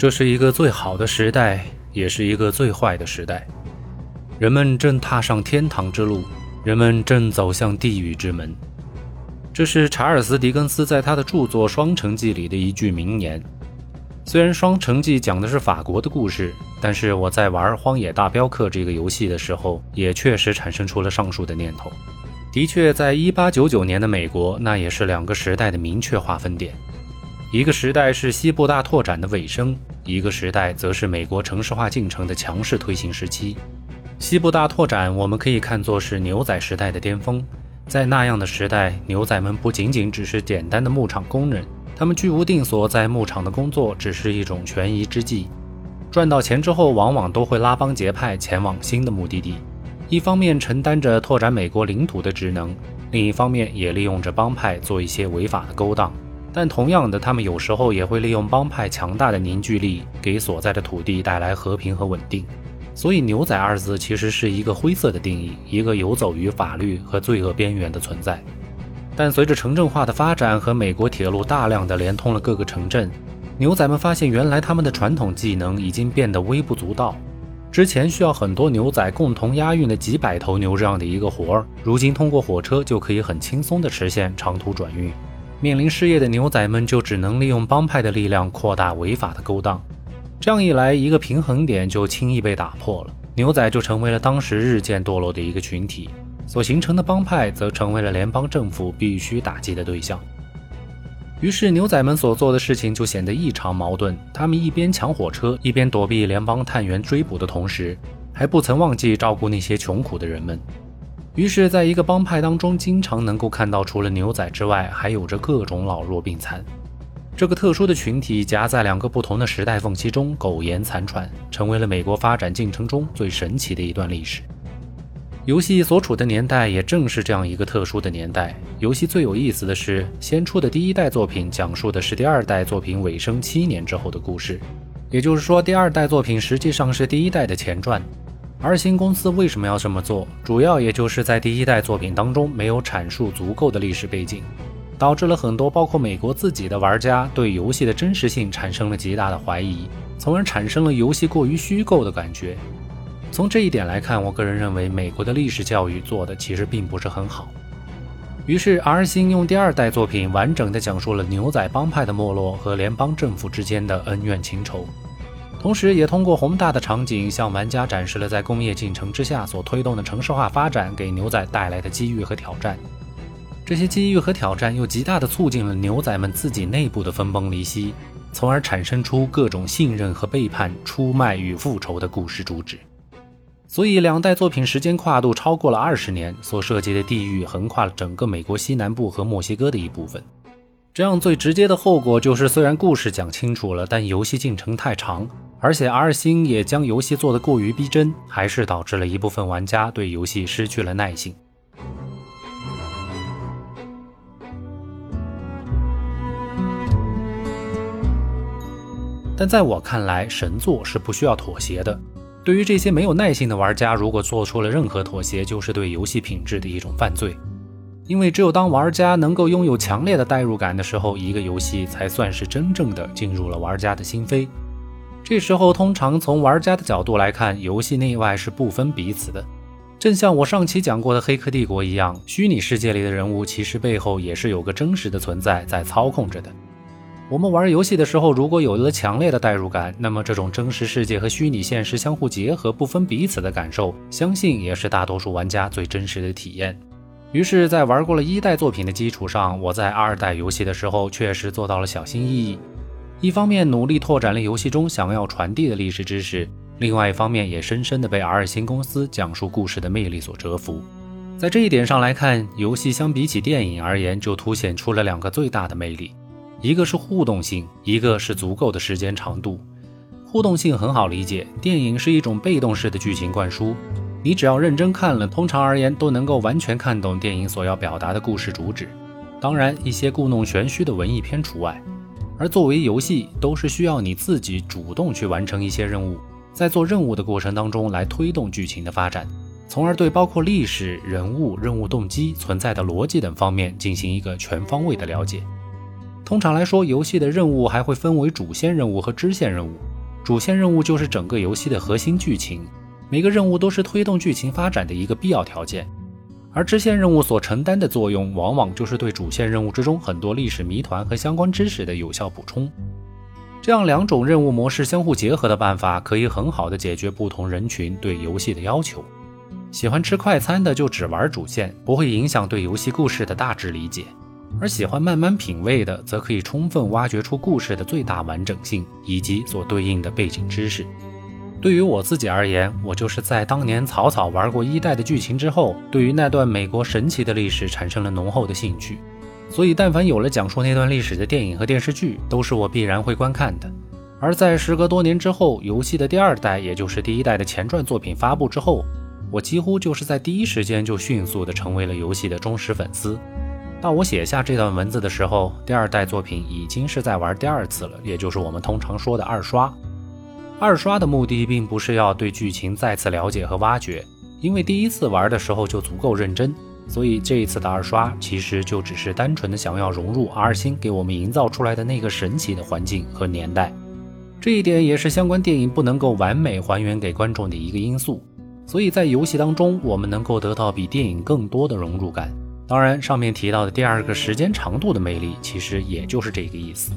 这是一个最好的时代，也是一个最坏的时代。人们正踏上天堂之路，人们正走向地狱之门。这是查尔斯·狄更斯在他的著作《双城记》里的一句名言。虽然《双城记》讲的是法国的故事，但是我在玩《荒野大镖客》这个游戏的时候，也确实产生出了上述的念头。的确，在1899年的美国，那也是两个时代的明确划分点。一个时代是西部大拓展的尾声，一个时代则是美国城市化进程的强势推行时期。西部大拓展，我们可以看作是牛仔时代的巅峰。在那样的时代，牛仔们不仅仅只是简单的牧场工人，他们居无定所，在牧场的工作只是一种权宜之计。赚到钱之后，往往都会拉帮结派前往新的目的地，一方面承担着拓展美国领土的职能，另一方面也利用着帮派做一些违法的勾当。但同样的，他们有时候也会利用帮派强大的凝聚力，给所在的土地带来和平和稳定。所以，“牛仔”二字其实是一个灰色的定义，一个游走于法律和罪恶边缘的存在。但随着城镇化的发展和美国铁路大量的连通了各个城镇，牛仔们发现，原来他们的传统技能已经变得微不足道。之前需要很多牛仔共同押运的几百头牛这样的一个活儿，如今通过火车就可以很轻松地实现长途转运。面临失业的牛仔们就只能利用帮派的力量扩大违法的勾当。这样一来，一个平衡点就轻易被打破了，牛仔就成为了当时日渐堕落的一个群体，所形成的帮派则成为了联邦政府必须打击的对象。于是，牛仔们所做的事情就显得异常矛盾。他们一边抢火车，一边躲避联邦探员追捕的同时，还不曾忘记照顾那些穷苦的人们。于是，在一个帮派当中，经常能够看到除了牛仔之外，还有着各种老弱病残。这个特殊的群体夹在两个不同的时代缝隙中苟延残喘，成为了美国发展进程中最神奇的一段历史。游戏所处的年代也正是这样一个特殊的年代。游戏最有意思的是，先出的第一代作品讲述的是第二代作品尾声七年之后的故事，也就是说，第二代作品实际上是第一代的前传。而新公司为什么要这么做？主要也就是在第一代作品当中没有阐述足够的历史背景。导致了很多，包括美国自己的玩家对游戏的真实性产生了极大的怀疑，从而产生了游戏过于虚构的感觉。从这一点来看，我个人认为美国的历史教育做的其实并不是很好。于是，R 星用第二代作品完整的讲述了牛仔帮派的没落和联邦政府之间的恩怨情仇，同时也通过宏大的场景向玩家展示了在工业进程之下所推动的城市化发展给牛仔带来的机遇和挑战。这些机遇和挑战又极大地促进了牛仔们自己内部的分崩离析，从而产生出各种信任和背叛、出卖与复仇的故事主旨。所以，两代作品时间跨度超过了二十年，所涉及的地域横跨了整个美国西南部和墨西哥的一部分。这样最直接的后果就是，虽然故事讲清楚了，但游戏进程太长，而且 R 星也将游戏做得过于逼真，还是导致了一部分玩家对游戏失去了耐性。但在我看来，神作是不需要妥协的。对于这些没有耐性的玩家，如果做出了任何妥协，就是对游戏品质的一种犯罪。因为只有当玩家能够拥有强烈的代入感的时候，一个游戏才算是真正的进入了玩家的心扉。这时候，通常从玩家的角度来看，游戏内外是不分彼此的。正像我上期讲过的《黑客帝国》一样，虚拟世界里的人物其实背后也是有个真实的存在在操控着的。我们玩游戏的时候，如果有了强烈的代入感，那么这种真实世界和虚拟现实相互结合、不分彼此的感受，相信也是大多数玩家最真实的体验。于是，在玩过了一代作品的基础上，我在二代游戏的时候，确实做到了小心翼翼。一方面努力拓展了游戏中想要传递的历史知识，另外一方面也深深的被 R 星公司讲述故事的魅力所折服。在这一点上来看，游戏相比起电影而言，就凸显出了两个最大的魅力。一个是互动性，一个是足够的时间长度。互动性很好理解，电影是一种被动式的剧情灌输，你只要认真看了，通常而言都能够完全看懂电影所要表达的故事主旨。当然，一些故弄玄虚的文艺片除外。而作为游戏，都是需要你自己主动去完成一些任务，在做任务的过程当中来推动剧情的发展，从而对包括历史、人物、任务动机、存在的逻辑等方面进行一个全方位的了解。通常来说，游戏的任务还会分为主线任务和支线任务。主线任务就是整个游戏的核心剧情，每个任务都是推动剧情发展的一个必要条件。而支线任务所承担的作用，往往就是对主线任务之中很多历史谜团和相关知识的有效补充。这样两种任务模式相互结合的办法，可以很好的解决不同人群对游戏的要求。喜欢吃快餐的就只玩主线，不会影响对游戏故事的大致理解；而喜欢慢慢品味的，则可以充分挖掘出故事的最大完整性以及所对应的背景知识。对于我自己而言，我就是在当年草草玩过一代的剧情之后，对于那段美国神奇的历史产生了浓厚的兴趣。所以，但凡有了讲述那段历史的电影和电视剧，都是我必然会观看的。而在时隔多年之后，游戏的第二代，也就是第一代的前传作品发布之后，我几乎就是在第一时间就迅速的成为了游戏的忠实粉丝。到我写下这段文字的时候，第二代作品已经是在玩第二次了，也就是我们通常说的二刷。二刷的目的并不是要对剧情再次了解和挖掘，因为第一次玩的时候就足够认真，所以这一次的二刷其实就只是单纯的想要融入 R 星给我们营造出来的那个神奇的环境和年代。这一点也是相关电影不能够完美还原给观众的一个因素。所以在游戏当中，我们能够得到比电影更多的融入感。当然，上面提到的第二个时间长度的魅力，其实也就是这个意思。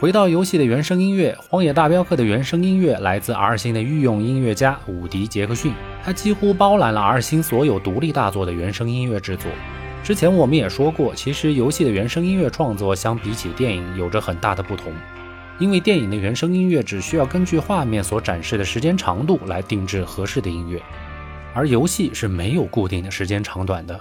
回到游戏的原声音乐，《荒野大镖客》的原声音乐来自 R 星的御用音乐家伍迪·杰克逊，他几乎包揽了 R 星所有独立大作的原声音乐制作。之前我们也说过，其实游戏的原声音乐创作相比起电影有着很大的不同，因为电影的原声音乐只需要根据画面所展示的时间长度来定制合适的音乐，而游戏是没有固定的时间长短的，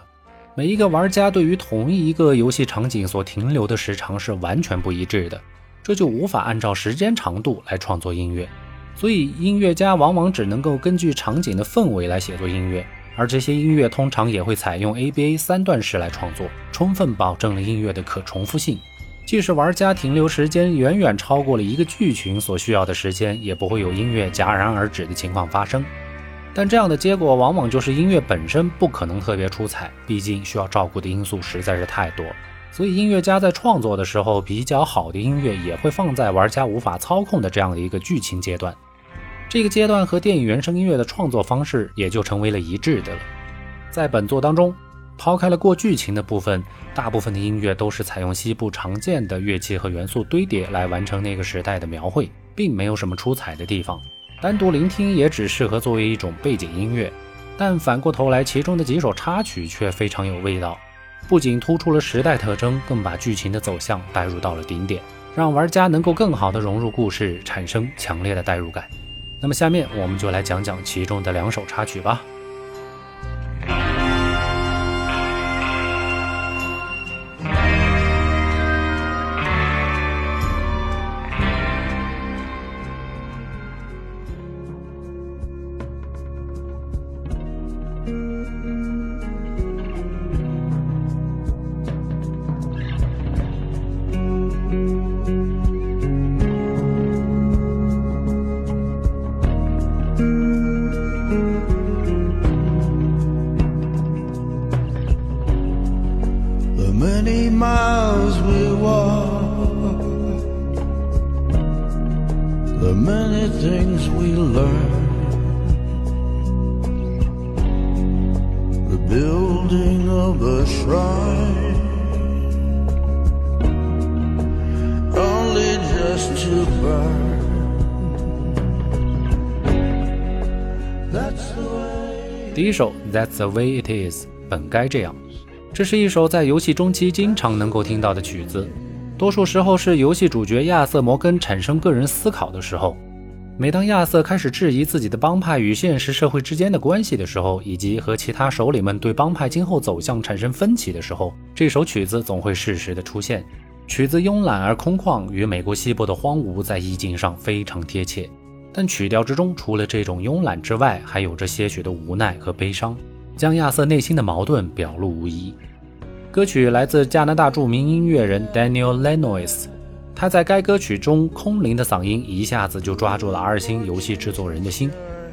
每一个玩家对于同一个游戏场景所停留的时长是完全不一致的。这就无法按照时间长度来创作音乐，所以音乐家往往只能够根据场景的氛围来写作音乐，而这些音乐通常也会采用 ABA 三段式来创作，充分保证了音乐的可重复性。即使玩家停留时间远远超过了一个剧情所需要的时间，也不会有音乐戛然而止的情况发生。但这样的结果往往就是音乐本身不可能特别出彩，毕竟需要照顾的因素实在是太多。所以，音乐家在创作的时候，比较好的音乐也会放在玩家无法操控的这样的一个剧情阶段。这个阶段和电影原声音乐的创作方式也就成为了一致的了。在本作当中，抛开了过剧情的部分，大部分的音乐都是采用西部常见的乐器和元素堆叠来完成那个时代的描绘，并没有什么出彩的地方。单独聆听也只适合作为一种背景音乐。但反过头来，其中的几首插曲却非常有味道。不仅突出了时代特征，更把剧情的走向带入到了顶点，让玩家能够更好的融入故事，产生强烈的代入感。那么，下面我们就来讲讲其中的两首插曲吧。第一首《That's the way it is》本该这样， 这是一首在游戏中期经常能够听到的曲子，多数时候是游戏主角亚瑟·摩根产生个人思考的时候。每当亚瑟开始质疑自己的帮派与现实社会之间的关系的时候，以及和其他首领们对帮派今后走向产生分歧的时候，这首曲子总会适时的出现。曲子慵懒而空旷，与美国西部的荒芜在意境上非常贴切。但曲调之中，除了这种慵懒之外，还有着些许的无奈和悲伤，将亚瑟内心的矛盾表露无遗。歌曲来自加拿大著名音乐人 Daniel Lanois。他在该歌曲中空灵的嗓音一下子就抓住了 R 星游戏制作人的心，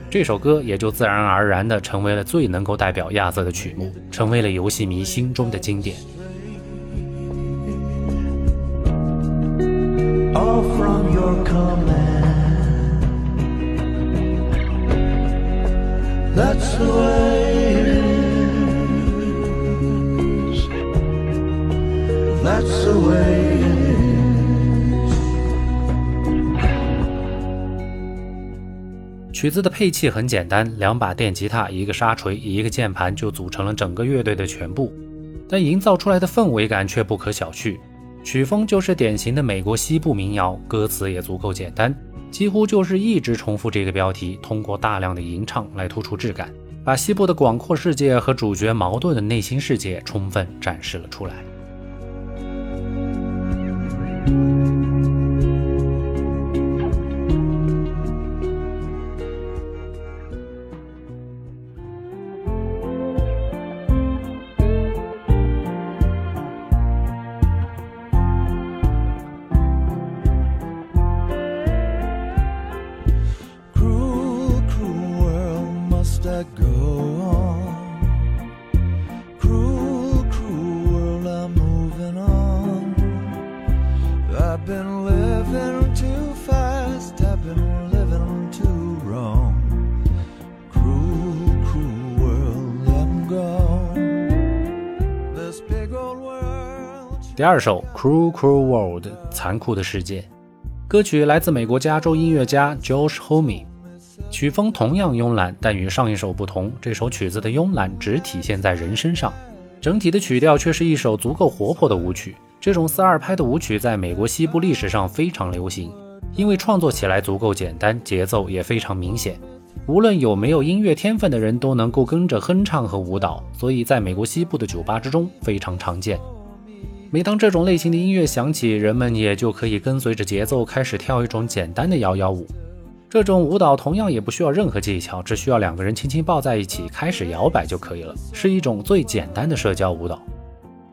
这首歌也就自然而然地成为了最能够代表亚瑟的曲目，成为了游戏迷心中的经典。Let's win 曲子的配器很简单，两把电吉他、一个沙锤、一个键盘就组成了整个乐队的全部，但营造出来的氛围感却不可小觑。曲风就是典型的美国西部民谣，歌词也足够简单，几乎就是一直重复这个标题，通过大量的吟唱来突出质感，把西部的广阔世界和主角矛盾的内心世界充分展示了出来。Thank you. Been living too fast i've been living too wrong. Cruel cruel world let's go 第二首 cruel cruel world 残酷的世界。歌曲来自美国加州音乐家 josh homie 曲风同样慵懒但与上一首不同这首曲子的慵懒只体现在人身上整体的曲调却是一首足够活泼的舞曲。这种四二拍的舞曲在美国西部历史上非常流行，因为创作起来足够简单，节奏也非常明显，无论有没有音乐天分的人都能够跟着哼唱和舞蹈，所以在美国西部的酒吧之中非常常见。每当这种类型的音乐响起，人们也就可以跟随着节奏开始跳一种简单的摇摇舞。这种舞蹈同样也不需要任何技巧，只需要两个人轻轻抱在一起开始摇摆就可以了，是一种最简单的社交舞蹈。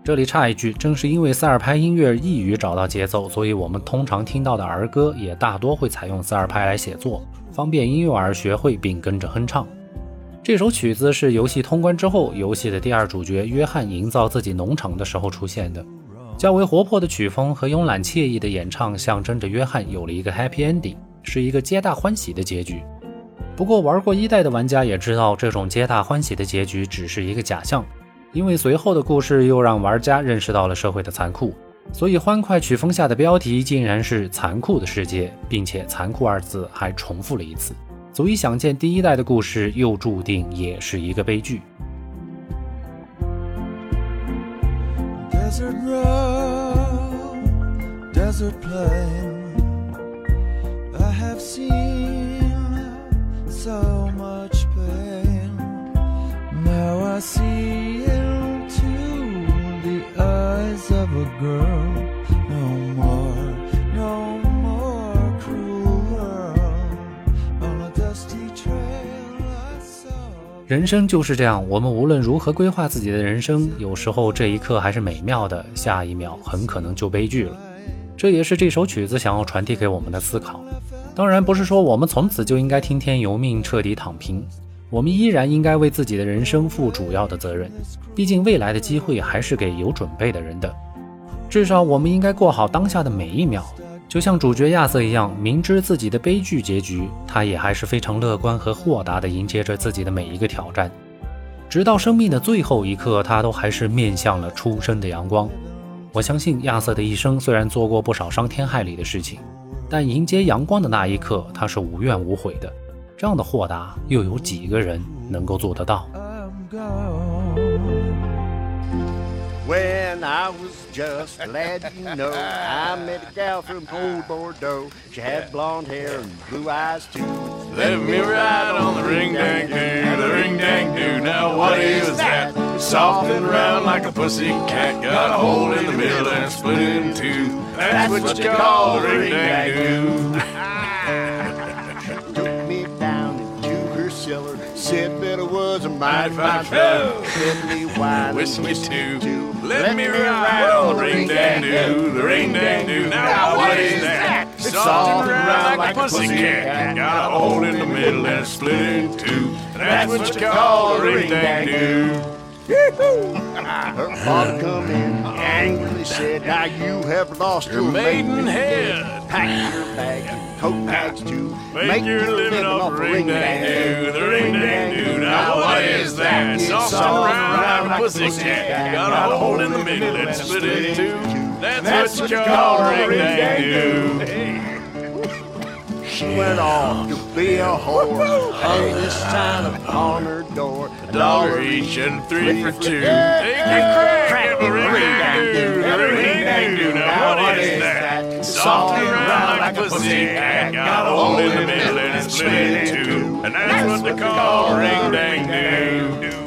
这里插一句，正是因为四二拍音乐易于找到节奏，所以我们通常听到的儿歌也大多会采用四二拍来写作，方便婴幼儿学会并跟着哼唱。这首曲子是游戏通关之后，游戏的第二主角约翰营造自己农场的时候出现的。较为活泼的曲风和慵懒惬意的演唱，象征着约翰有了一个 happy ending，是一个皆大欢喜的结局。不过，玩过一代的玩家也知道，这种皆大欢喜的结局只是一个假象，因为随后的故事又让玩家认识到了社会的残酷。所以，欢快曲风下的标题竟然是“残酷的世界”，并且“残酷”二字还重复了一次，足以想见第一代的故事又注定也是一个悲剧。desert road, desert plain. I have seen so much pain. Now I see 人生就是这样，我们无论如何规划自己的人生，有时候这一刻还是美妙的，下一秒很可能就悲剧了。这也是这首曲子想要传递给我们的思考。当然，不是说我们从此就应该听天由命，彻底躺平。我们依然应该为自己的人生负主要的责任，毕竟未来的机会还是给有准备的人的。至少，我们应该过好当下的每一秒。就像主角亚瑟一样，明知自己的悲剧结局，他也还是非常乐观和豁达地迎接着自己的每一个挑战，直到生命的最后一刻，他都还是面向了初升的阳光。我相信亚瑟的一生虽然做过不少伤天害理的事情，但迎接阳光的那一刻，他是无怨无悔的。这样的豁达，又有几个人能够做得到？When I was just a lad, you know, I met a gal from old Bordeaux. She had blonde hair and blue eyes too. Let me ride on the ring dang doo, the ring dang doo. Now what is that? Soft and round like a pussy cat, got a hole in the middle and split in two. That's what you call the ring dang doo. a mighty fine fellow. Fiddly wine, Whiskey too. Let me ride on the ring dang the ring dang doo. Now what is that? It's all around like a pussycat. Got a hole in the middle and split in two. That's what you call a ring dang doo. Her father come in, angrily said, Now you have lost your, Your maiden head. Pack your bags and coat bags too. Make your living off the ring dang doo, the ring dang doo. Now what is that? Soft around like a pussycat. Got a hole in the middle and split it in two. That's what you call a ring dang doo. She went off to be a whore, hung this sign upon her door. A dollar each and three for two. Crack ring dang doo, ring dang doo. Now what is that? Soft around like a pussycat. Got a hole in the middle and it's split in two. And that's what they call ring dang doo.